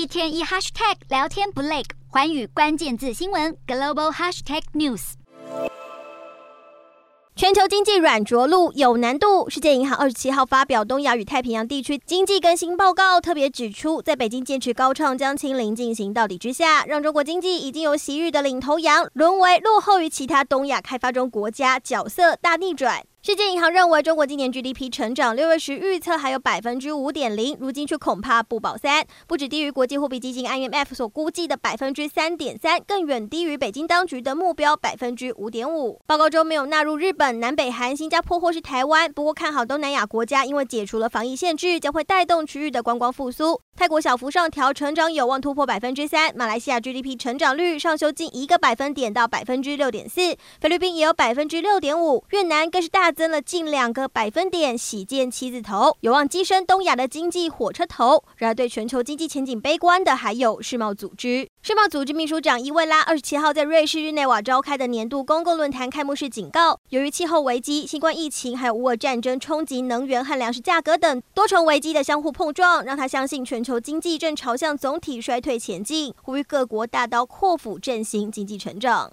一天一 hashtag 聊天不累，环宇关键字新闻 global hashtag news。全球经济软着陆有难度。世界银行二十七号发表东亚与太平洋地区经济更新报告，特别指出，在北京坚持高唱将清零进行到底之下，让中国经济已经由昔日的领头羊沦为落后于其他东亚开发中国家，角色大逆转。世界银行认为，中国今年 GDP 成长六月时预测还有百分之五点零，如今却恐怕不保三，不止低于国际货币基金 IMF 所估计的百分之三点三，更远低于北京当局的目标百分之五点五。报告中没有纳入日本、南北韩、新加坡或是台湾，不过看好东南亚国家，因为解除了防疫限制，将会带动区域的观光复苏。泰国小幅上调，成长有望突破百分之三。马来西亚 GDP 成长率上修近一个百分点到百分之六点四，菲律宾也有百分之六点五，越南更是大增了近两个百分点，喜见七字头，有望跻身东亚的经济火车头。然而，对全球经济前景悲观的还有世贸组织。世贸组织秘书长伊维拉二十七号在瑞士日内瓦召开的年度公共论坛开幕式警告，由于气候危机、新冠疫情，还有乌俄战争冲击能源和粮食价格等多重危机的相互碰撞，让他相信全球经济正朝向总体衰退前进，呼吁各国大刀阔斧振兴经济成长。